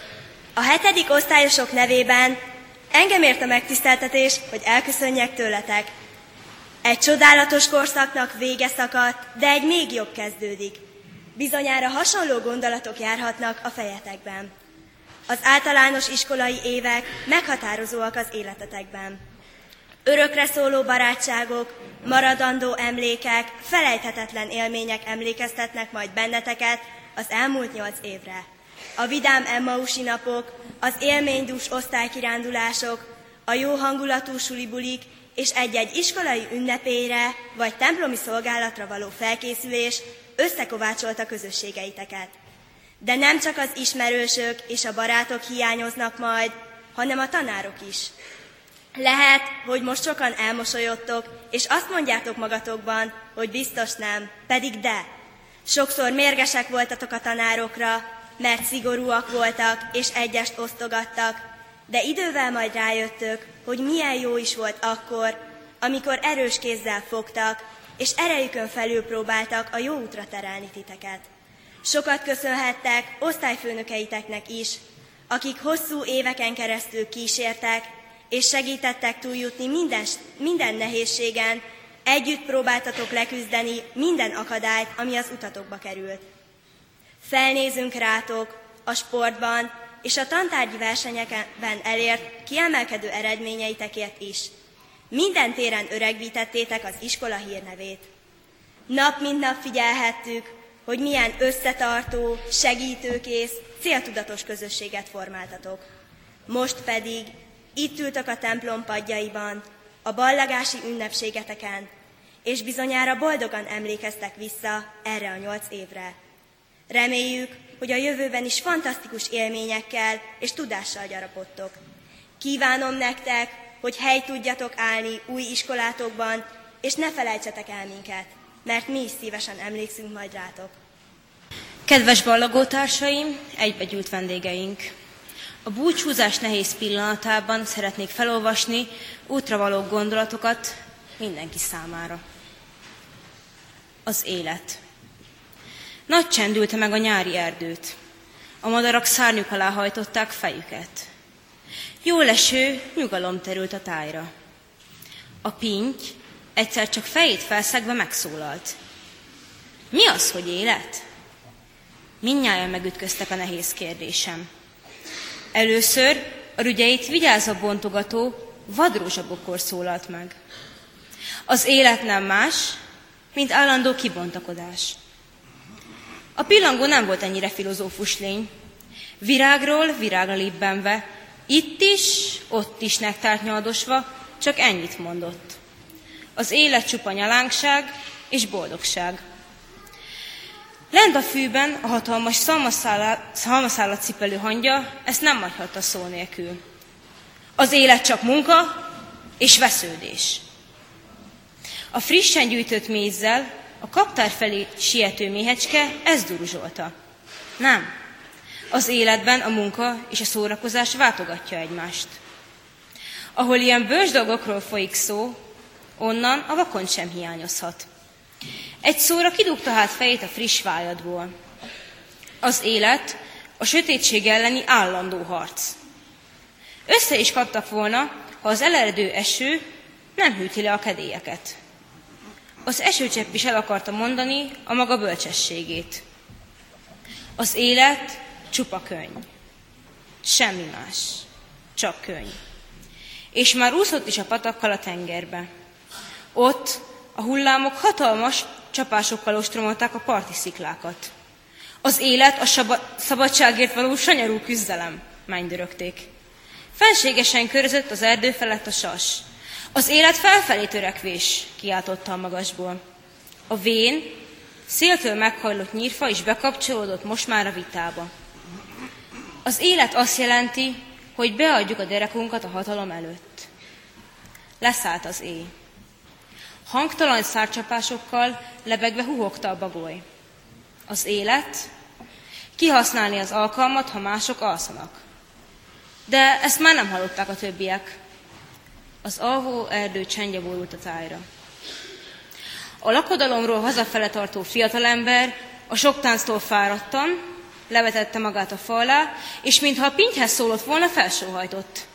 A hetedik osztályosok nevében engem ért a megtiszteltetés, hogy elköszönjek tőletek. Egy csodálatos korszaknak vége szakadt, de egy még jobb kezdődik. Bizonyára hasonló gondolatok járhatnak a fejetekben. Az általános iskolai évek meghatározóak az életetekben. Örökre szóló barátságok, maradandó emlékek, felejthetetlen élmények emlékeztetnek majd benneteket az elmúlt nyolc évre a vidám Emmausi napok, az élménydús osztálykirándulások, a jó hangulatú sulibulik és egy-egy iskolai ünnepére vagy templomi szolgálatra való felkészülés összekovácsolta közösségeiteket. De nem csak az ismerősök és a barátok hiányoznak majd, hanem a tanárok is. Lehet, hogy most sokan elmosolyodtok, és azt mondjátok magatokban, hogy biztos nem, pedig de. Sokszor mérgesek voltatok a tanárokra, mert szigorúak voltak és egyest osztogattak, de idővel majd rájöttök, hogy milyen jó is volt akkor, amikor erős kézzel fogtak, és erejükön felül próbáltak a jó útra terelni titeket. Sokat köszönhettek osztályfőnökeiteknek is, akik hosszú éveken keresztül kísértek, és segítettek túljutni minden, minden nehézségen, együtt próbáltatok leküzdeni minden akadályt, ami az utatokba került. Felnézünk rátok a sportban és a tantárgyi versenyeken elért kiemelkedő eredményeitekért is. Minden téren öregbítettétek az iskola hírnevét. Nap mint nap figyelhettük, hogy milyen összetartó, segítőkész, céltudatos közösséget formáltatok. Most pedig itt ültök a templom padjaiban, a ballagási ünnepségeteken, és bizonyára boldogan emlékeztek vissza erre a nyolc évre. Reméljük, hogy a jövőben is fantasztikus élményekkel és tudással gyarapodtok. Kívánom nektek, hogy hely tudjatok állni új iskolátokban, és ne felejtsetek el minket, mert mi is szívesen emlékszünk majd rátok. Kedves ballagótársaim, egybegyűlt vendégeink! A búcsúzás nehéz pillanatában szeretnék felolvasni útra való gondolatokat mindenki számára. Az élet. Nagy csend ülte meg a nyári erdőt. A madarak szárnyuk alá hajtották fejüket. Jó leső, nyugalom terült a tájra. A pinty egyszer csak fejét felszegve megszólalt. Mi az, hogy élet? Mindnyáján megütköztek a nehéz kérdésem. Először a rügyeit vigyázva bontogató vadrózsabokor szólalt meg. Az élet nem más, mint állandó kibontakodás. A pillangó nem volt ennyire filozófus lény. Virágról virágra libbenve, itt is, ott is nektárt nyaldosva, csak ennyit mondott. Az élet csupa nyalánkság és boldogság. Lent a fűben a hatalmas szalmaszállat cipelő hangja ezt nem hagyhatta szó nélkül. Az élet csak munka és vesződés. A frissen gyűjtött mézzel a kaptár felé siető méhecske ezt duruzsolta. Nem. Az életben a munka és a szórakozás váltogatja egymást. Ahol ilyen bős dolgokról folyik szó, onnan a vakon sem hiányozhat. Egy szóra kidugta hát fejét a friss vájadból. Az élet a sötétség elleni állandó harc. Össze is kaptak volna, ha az eleredő eső nem hűti le a kedélyeket. Az esőcsepp is el akarta mondani a maga bölcsességét. Az élet csupa könyv. Semmi más. Csak könyv. És már úszott is a patakkal a tengerbe. Ott a hullámok hatalmas csapásokkal ostromolták a parti sziklákat. Az élet a saba- szabadságért való sanyarú küzdelem, mennydörögték. Fenségesen körözött az erdő felett a sas. Az élet felfelé törekvés, kiáltotta a magasból. A vén, széltől meghajlott nyírfa is bekapcsolódott most már a vitába. Az élet azt jelenti, hogy beadjuk a derekunkat a hatalom előtt. Leszállt az éj. Hangtalan szárcsapásokkal lebegve huhogta a bagoly. Az élet kihasználni az alkalmat, ha mások alszanak. De ezt már nem hallották a többiek. Az alvó erdő csendje borult a tájra. A lakodalomról hazafele tartó fiatalember a sok tánctól fáradtan, levetette magát a falá, és mintha a pintyhez szólott volna, felsóhajtott.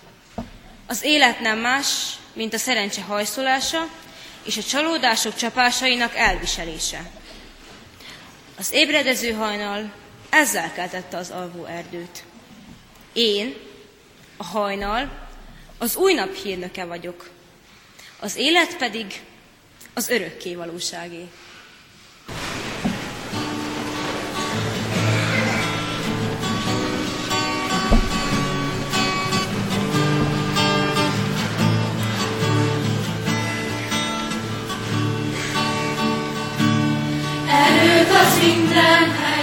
Az élet nem más, mint a szerencse hajszolása és a csalódások csapásainak elviselése. Az ébredező hajnal ezzel keltette az alvó erdőt. Én, a hajnal, az új nap hírnöke vagyok, az élet pedig az örökké valóságé. Előtt az minden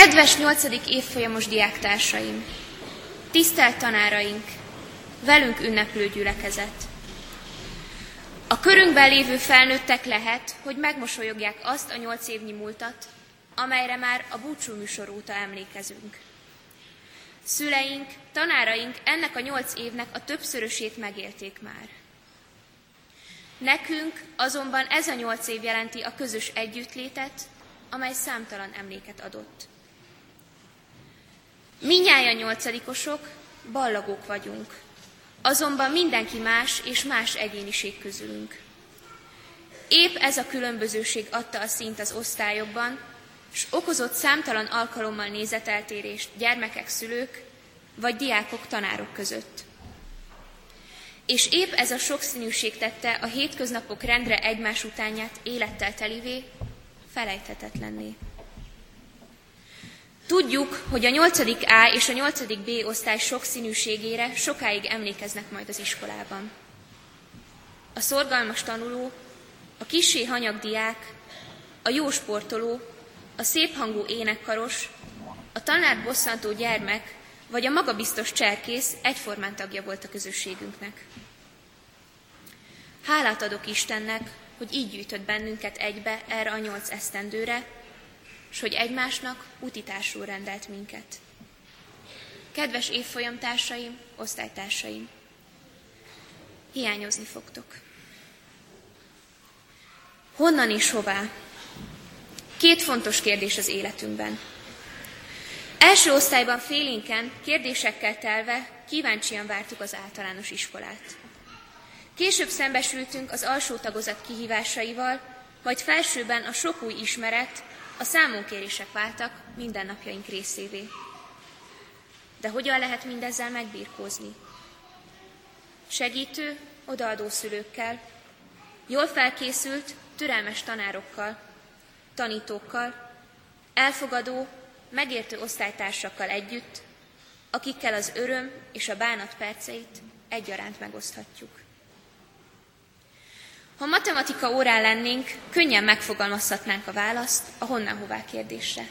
Kedves nyolcadik évfolyamos diáktársaim, tisztelt tanáraink, velünk ünneplő gyülekezet! A körünkben lévő felnőttek lehet, hogy megmosolyogják azt a nyolc évnyi múltat, amelyre már a búcsú műsor óta emlékezünk. Szüleink, tanáraink ennek a nyolc évnek a többszörösét megélték már. Nekünk azonban ez a nyolc év jelenti a közös együttlétet, amely számtalan emléket adott. Minnyáján nyolcadikosok, ballagók vagyunk, azonban mindenki más és más egyéniség közülünk. Épp ez a különbözőség adta a szint az osztályokban, és okozott számtalan alkalommal nézeteltérést gyermekek, szülők vagy diákok, tanárok között. És épp ez a sokszínűség tette a hétköznapok rendre egymás utánját élettel telivé, felejthetetlenné. Tudjuk, hogy a 8. A és a 8. B osztály sokszínűségére sokáig emlékeznek majd az iskolában. A szorgalmas tanuló, a kisé hanyag diák, a jó sportoló, a szép hangú énekkaros, a tanár bosszantó gyermek, vagy a magabiztos cserkész egyformán tagja volt a közösségünknek. Hálát adok Istennek, hogy így gyűjtött bennünket egybe erre a nyolc esztendőre, és hogy egymásnak utitársul rendelt minket. Kedves évfolyamtársaim, osztálytársaim, hiányozni fogtok. Honnan és hová? Két fontos kérdés az életünkben. Első osztályban félénken, kérdésekkel telve, kíváncsian vártuk az általános iskolát. Később szembesültünk az alsó tagozat kihívásaival, majd felsőben a sok új ismeret, a számonkérések váltak mindennapjaink részévé. De hogyan lehet mindezzel megbírkózni? Segítő, odaadó szülőkkel, jól felkészült, türelmes tanárokkal, tanítókkal, elfogadó, megértő osztálytársakkal együtt, akikkel az öröm és a bánat perceit egyaránt megoszthatjuk. Ha matematika órán lennénk, könnyen megfogalmazhatnánk a választ a honnan-hová kérdésre.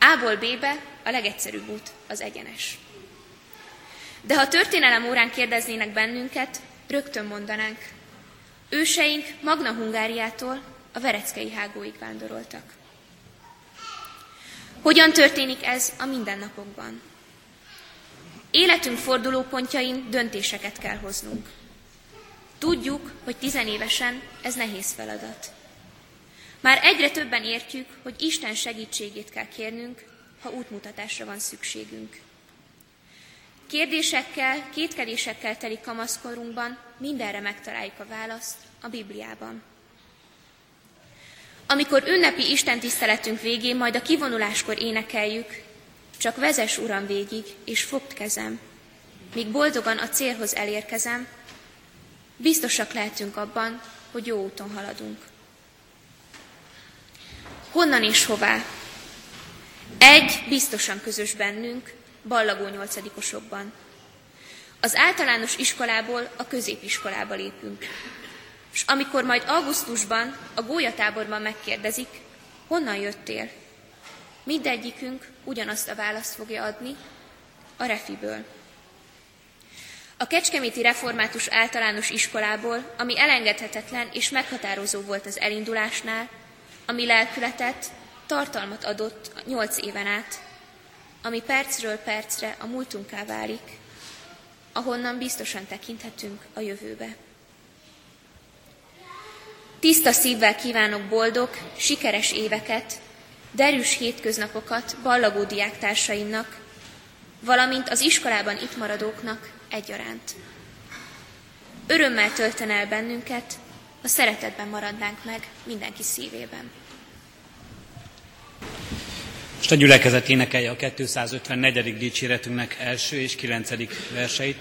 A-ból B-be a legegyszerűbb út az egyenes. De ha történelem órán kérdeznének bennünket, rögtön mondanánk. Őseink Magna Hungáriától a Vereckei hágóig vándoroltak. Hogyan történik ez a mindennapokban? Életünk fordulópontjain döntéseket kell hoznunk. Tudjuk, hogy tizenévesen ez nehéz feladat. Már egyre többen értjük, hogy Isten segítségét kell kérnünk, ha útmutatásra van szükségünk. Kérdésekkel, kétkedésekkel teli kamaszkorunkban mindenre megtaláljuk a választ a Bibliában. Amikor ünnepi Isten tiszteletünk végén majd a kivonuláskor énekeljük, csak vezes Uram végig, és fogd kezem, míg boldogan a célhoz elérkezem, Biztosak lehetünk abban, hogy jó úton haladunk. Honnan és hová? Egy biztosan közös bennünk, ballagó nyolcadikosokban. Az általános iskolából a középiskolába lépünk. És amikor majd augusztusban a gólyatáborban megkérdezik, honnan jöttél, mindegyikünk ugyanazt a választ fogja adni, a refiből a Kecskeméti Református Általános Iskolából, ami elengedhetetlen és meghatározó volt az elindulásnál, ami lelkületet, tartalmat adott nyolc éven át, ami percről percre a múltunká válik, ahonnan biztosan tekinthetünk a jövőbe. Tiszta szívvel kívánok boldog, sikeres éveket, derűs hétköznapokat ballagó diáktársaimnak, valamint az iskolában itt maradóknak, egyaránt. Örömmel tölten el bennünket, a szeretetben maradnánk meg mindenki szívében. Most a gyülekezet énekelje a 254. dicséretünknek első és 9. verseit.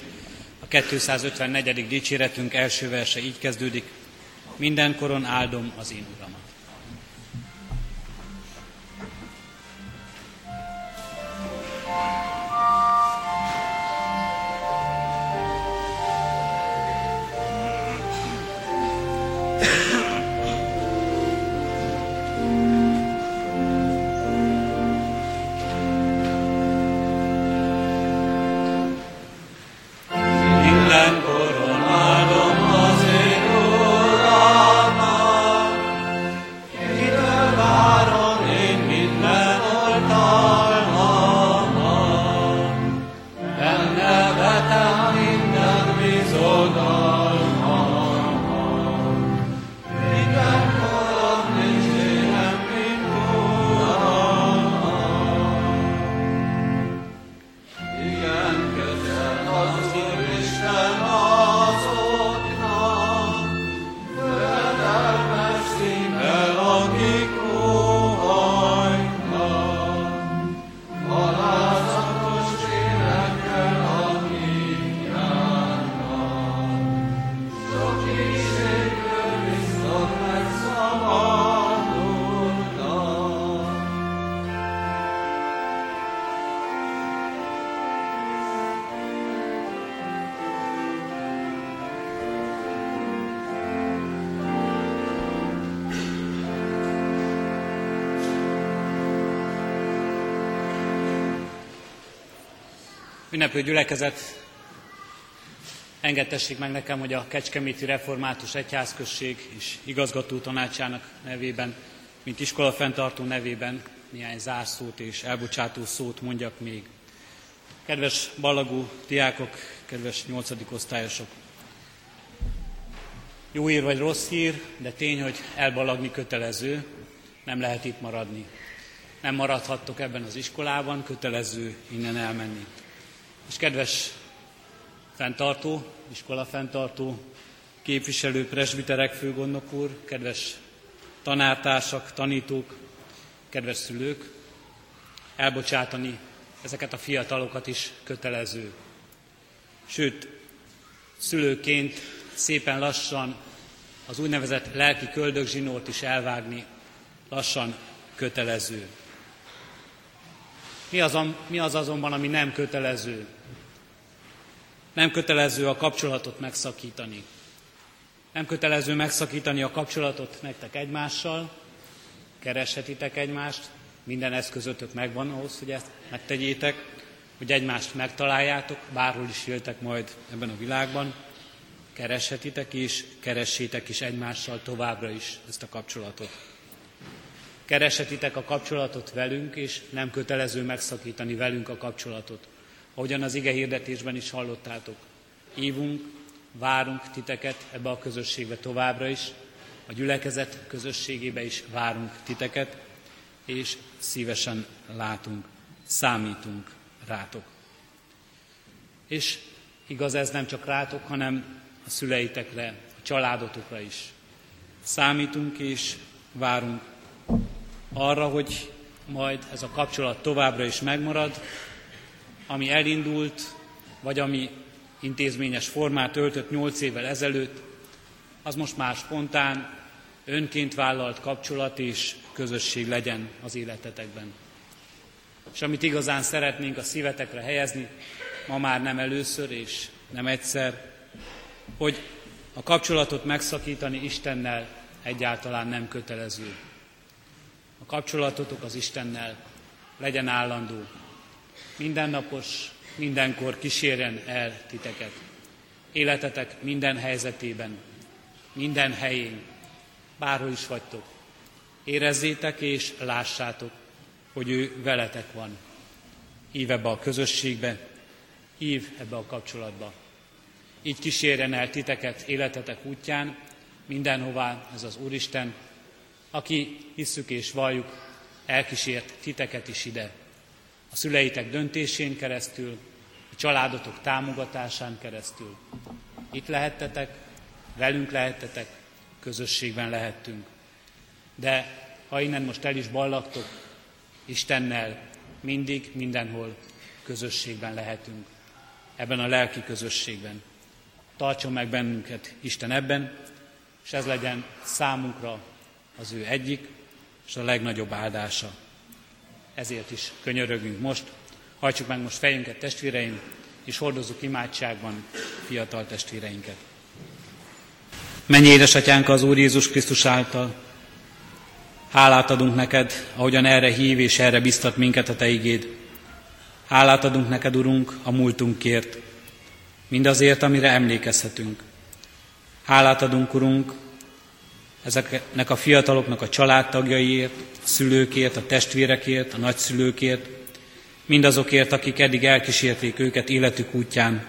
A 254. dicséretünk első verse így kezdődik. Mindenkoron áldom az én Uramat. Ünneplő gyülekezet, engedtessék meg nekem, hogy a Kecskeméti Református Egyházközség és igazgató tanácsának nevében, mint iskolafenntartó nevében néhány zárszót és elbocsátó szót mondjak még. Kedves ballagú diákok, kedves nyolcadik osztályosok! Jó hír vagy rossz hír, de tény, hogy elballagni kötelező, nem lehet itt maradni. Nem maradhattok ebben az iskolában, kötelező innen elmenni. És kedves fenntartó, iskola fenntartó, képviselő, presbiterek, főgondnok úr, kedves tanártársak, tanítók, kedves szülők, elbocsátani ezeket a fiatalokat is kötelező. Sőt, szülőként szépen lassan az úgynevezett lelki köldögzsinót is elvágni lassan kötelező. Mi az, mi az azonban, ami nem kötelező? Nem kötelező a kapcsolatot megszakítani. Nem kötelező megszakítani a kapcsolatot nektek egymással, kereshetitek egymást, minden eszközötök megvan ahhoz, hogy ezt megtegyétek, hogy egymást megtaláljátok, bárhol is jöttek majd ebben a világban, kereshetitek is, keressétek is egymással továbbra is ezt a kapcsolatot. Kereshetitek a kapcsolatot velünk, és nem kötelező megszakítani velünk a kapcsolatot. Ahogyan az ige hirdetésben is hallottátok. Hívunk, várunk titeket ebbe a közösségbe továbbra is, a gyülekezet közösségébe is várunk titeket, és szívesen látunk, számítunk rátok. És igaz ez nem csak rátok, hanem a szüleitekre, a családotokra is. Számítunk és várunk arra, hogy majd ez a kapcsolat továbbra is megmarad, ami elindult, vagy ami intézményes formát öltött nyolc évvel ezelőtt, az most már spontán, önként vállalt kapcsolat és közösség legyen az életetekben. És amit igazán szeretnénk a szívetekre helyezni, ma már nem először és nem egyszer, hogy a kapcsolatot megszakítani Istennel egyáltalán nem kötelező. A kapcsolatotok az Istennel legyen állandó, mindennapos, mindenkor kísérjen el titeket. Életetek minden helyzetében, minden helyén, bárhol is vagytok. Érezzétek és lássátok, hogy ő veletek van. Ív ebbe a közösségbe, ív ebbe a kapcsolatba. Így kísérjen el titeket életetek útján, mindenhová ez az Úristen, aki hisszük és valljuk, elkísért titeket is ide. A szüleitek döntésén keresztül, a családotok támogatásán keresztül. Itt lehettetek, velünk lehettetek, közösségben lehettünk. De ha innen most el is ballagtok, Istennel mindig, mindenhol közösségben lehetünk. Ebben a lelki közösségben. Tartson meg bennünket Isten ebben, és ez legyen számunkra az ő egyik és a legnagyobb áldása. Ezért is könyörögünk most, hajtsuk meg most fejünket testvéreim, és hordozzuk imádságban fiatal testvéreinket. Mennyi édesatyánk az Úr Jézus Krisztus által, hálát adunk neked, ahogyan erre hív és erre biztat minket a Te igéd. Hálát adunk neked, Urunk, a múltunkért, mindazért, amire emlékezhetünk. Hálát adunk, Urunk, ezeknek a fiataloknak a családtagjaiért, a szülőkért, a testvérekért, a nagyszülőkért, mindazokért, akik eddig elkísérték őket életük útján,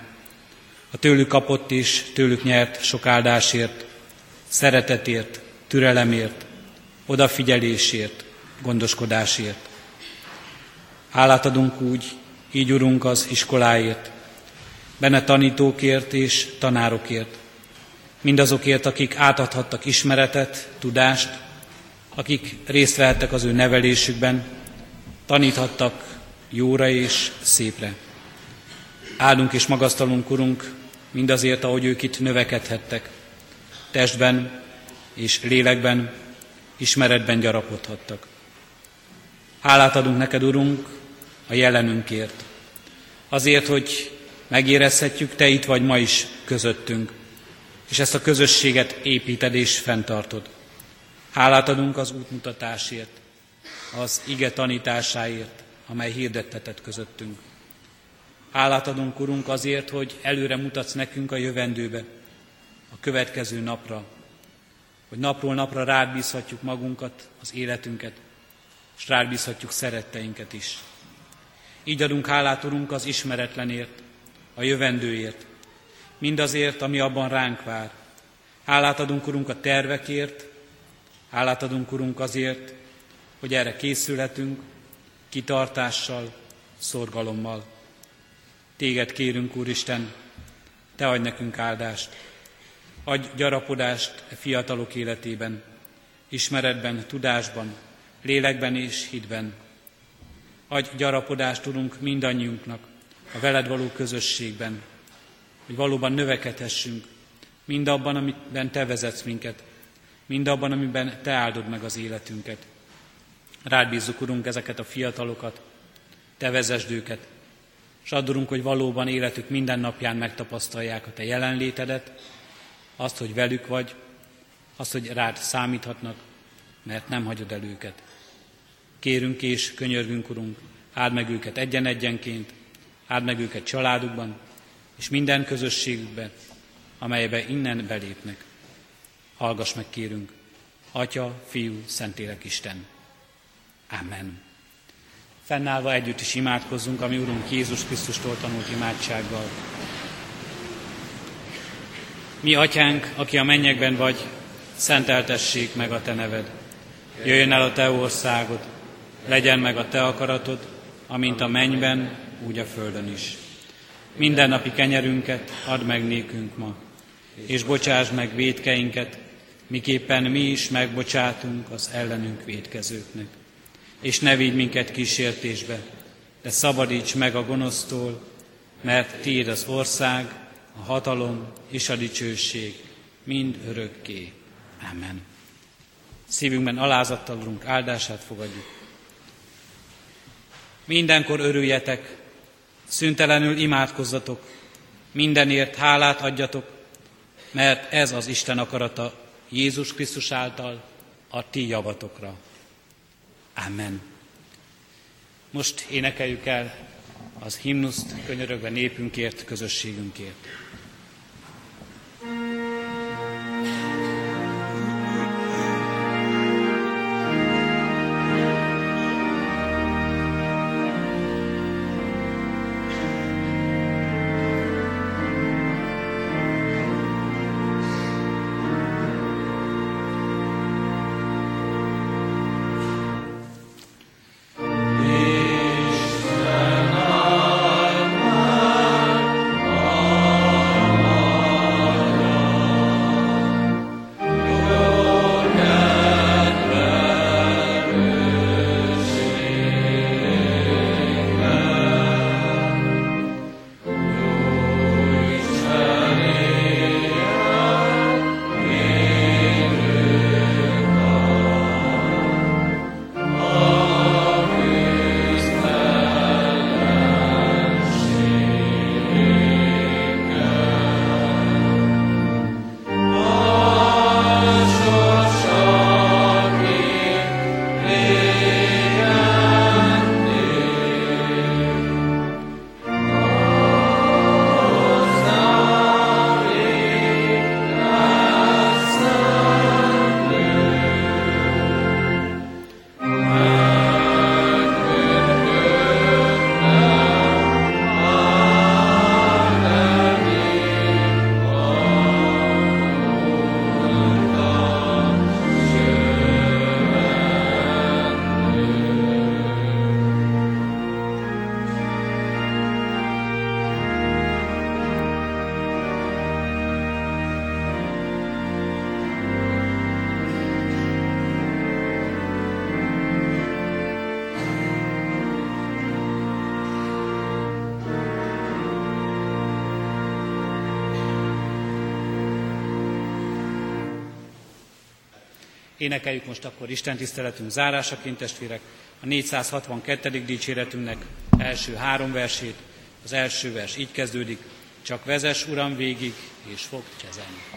a tőlük kapott és tőlük nyert sok áldásért, szeretetért, türelemért, odafigyelésért, gondoskodásért. Hálát adunk úgy, így Urunk az iskoláért, benne tanítókért és tanárokért, mindazokért, akik átadhattak ismeretet, tudást, akik részt vehettek az ő nevelésükben, taníthattak jóra és szépre. Áldunk és magasztalunk, Urunk, mindazért, ahogy ők itt növekedhettek, testben és lélekben, ismeretben gyarapodhattak. Hálát adunk neked, Urunk, a jelenünkért. Azért, hogy megérezhetjük, Te itt vagy ma is közöttünk, és ezt a közösséget építed és fenntartod. Hálát adunk az útmutatásért, az ige tanításáért, amely hirdettetett közöttünk. Hálát adunk, Urunk, azért, hogy előre mutatsz nekünk a jövendőbe, a következő napra, hogy napról napra rád bízhatjuk magunkat, az életünket, és rád bízhatjuk szeretteinket is. Így adunk hálát, Urunk, az ismeretlenért, a jövendőért, mindazért, ami abban ránk vár. Hálát adunk, Urunk, a tervekért, hálát adunk, Urunk, azért, hogy erre készülhetünk, kitartással, szorgalommal. Téged kérünk, Úristen, Te adj nekünk áldást, adj gyarapodást a fiatalok életében, ismeretben, tudásban, lélekben és hitben. Adj gyarapodást, Urunk, mindannyiunknak a veled való közösségben, hogy valóban növekedhessünk, mind abban, amiben Te vezetsz minket, mind abban, amiben Te áldod meg az életünket. Rád bízzuk, Urunk, ezeket a fiatalokat, Te vezesd őket, és addurunk, hogy valóban életük minden napján megtapasztalják a Te jelenlétedet, azt, hogy velük vagy, azt, hogy rád számíthatnak, mert nem hagyod el őket. Kérünk és könyörgünk, Urunk, áld meg őket egyen-egyenként, áld meg őket családukban, és minden közösségükbe, amelybe innen belépnek. Hallgass meg, kérünk, Atya, Fiú, Szentélek Isten. Amen. Fennállva együtt is imádkozzunk, ami Urunk Jézus Krisztustól tanult imádsággal. Mi, Atyánk, aki a mennyekben vagy, szenteltessék meg a Te neved. Jöjjön el a Te országod, legyen meg a Te akaratod, amint a mennyben, úgy a földön is. Minden napi kenyerünket add meg nékünk ma, és bocsáss meg védkeinket, miképpen mi is megbocsátunk az ellenünk védkezőknek. És ne vigy minket kísértésbe, de szabadíts meg a gonosztól, mert Tiéd az ország, a hatalom és a dicsőség mind örökké. Amen. Szívünkben alázattal urunk áldását fogadjuk. Mindenkor örüljetek, szüntelenül imádkozzatok, mindenért hálát adjatok, mert ez az Isten akarata Jézus Krisztus által a ti javatokra. Amen. Most énekeljük el az himnuszt könyörögve népünkért, közösségünkért. Énekeljük most akkor Isten tiszteletünk zárásaként, testvérek, a 462. dicséretünknek első három versét. Az első vers így kezdődik, csak vezes Uram végig, és fogd kezem.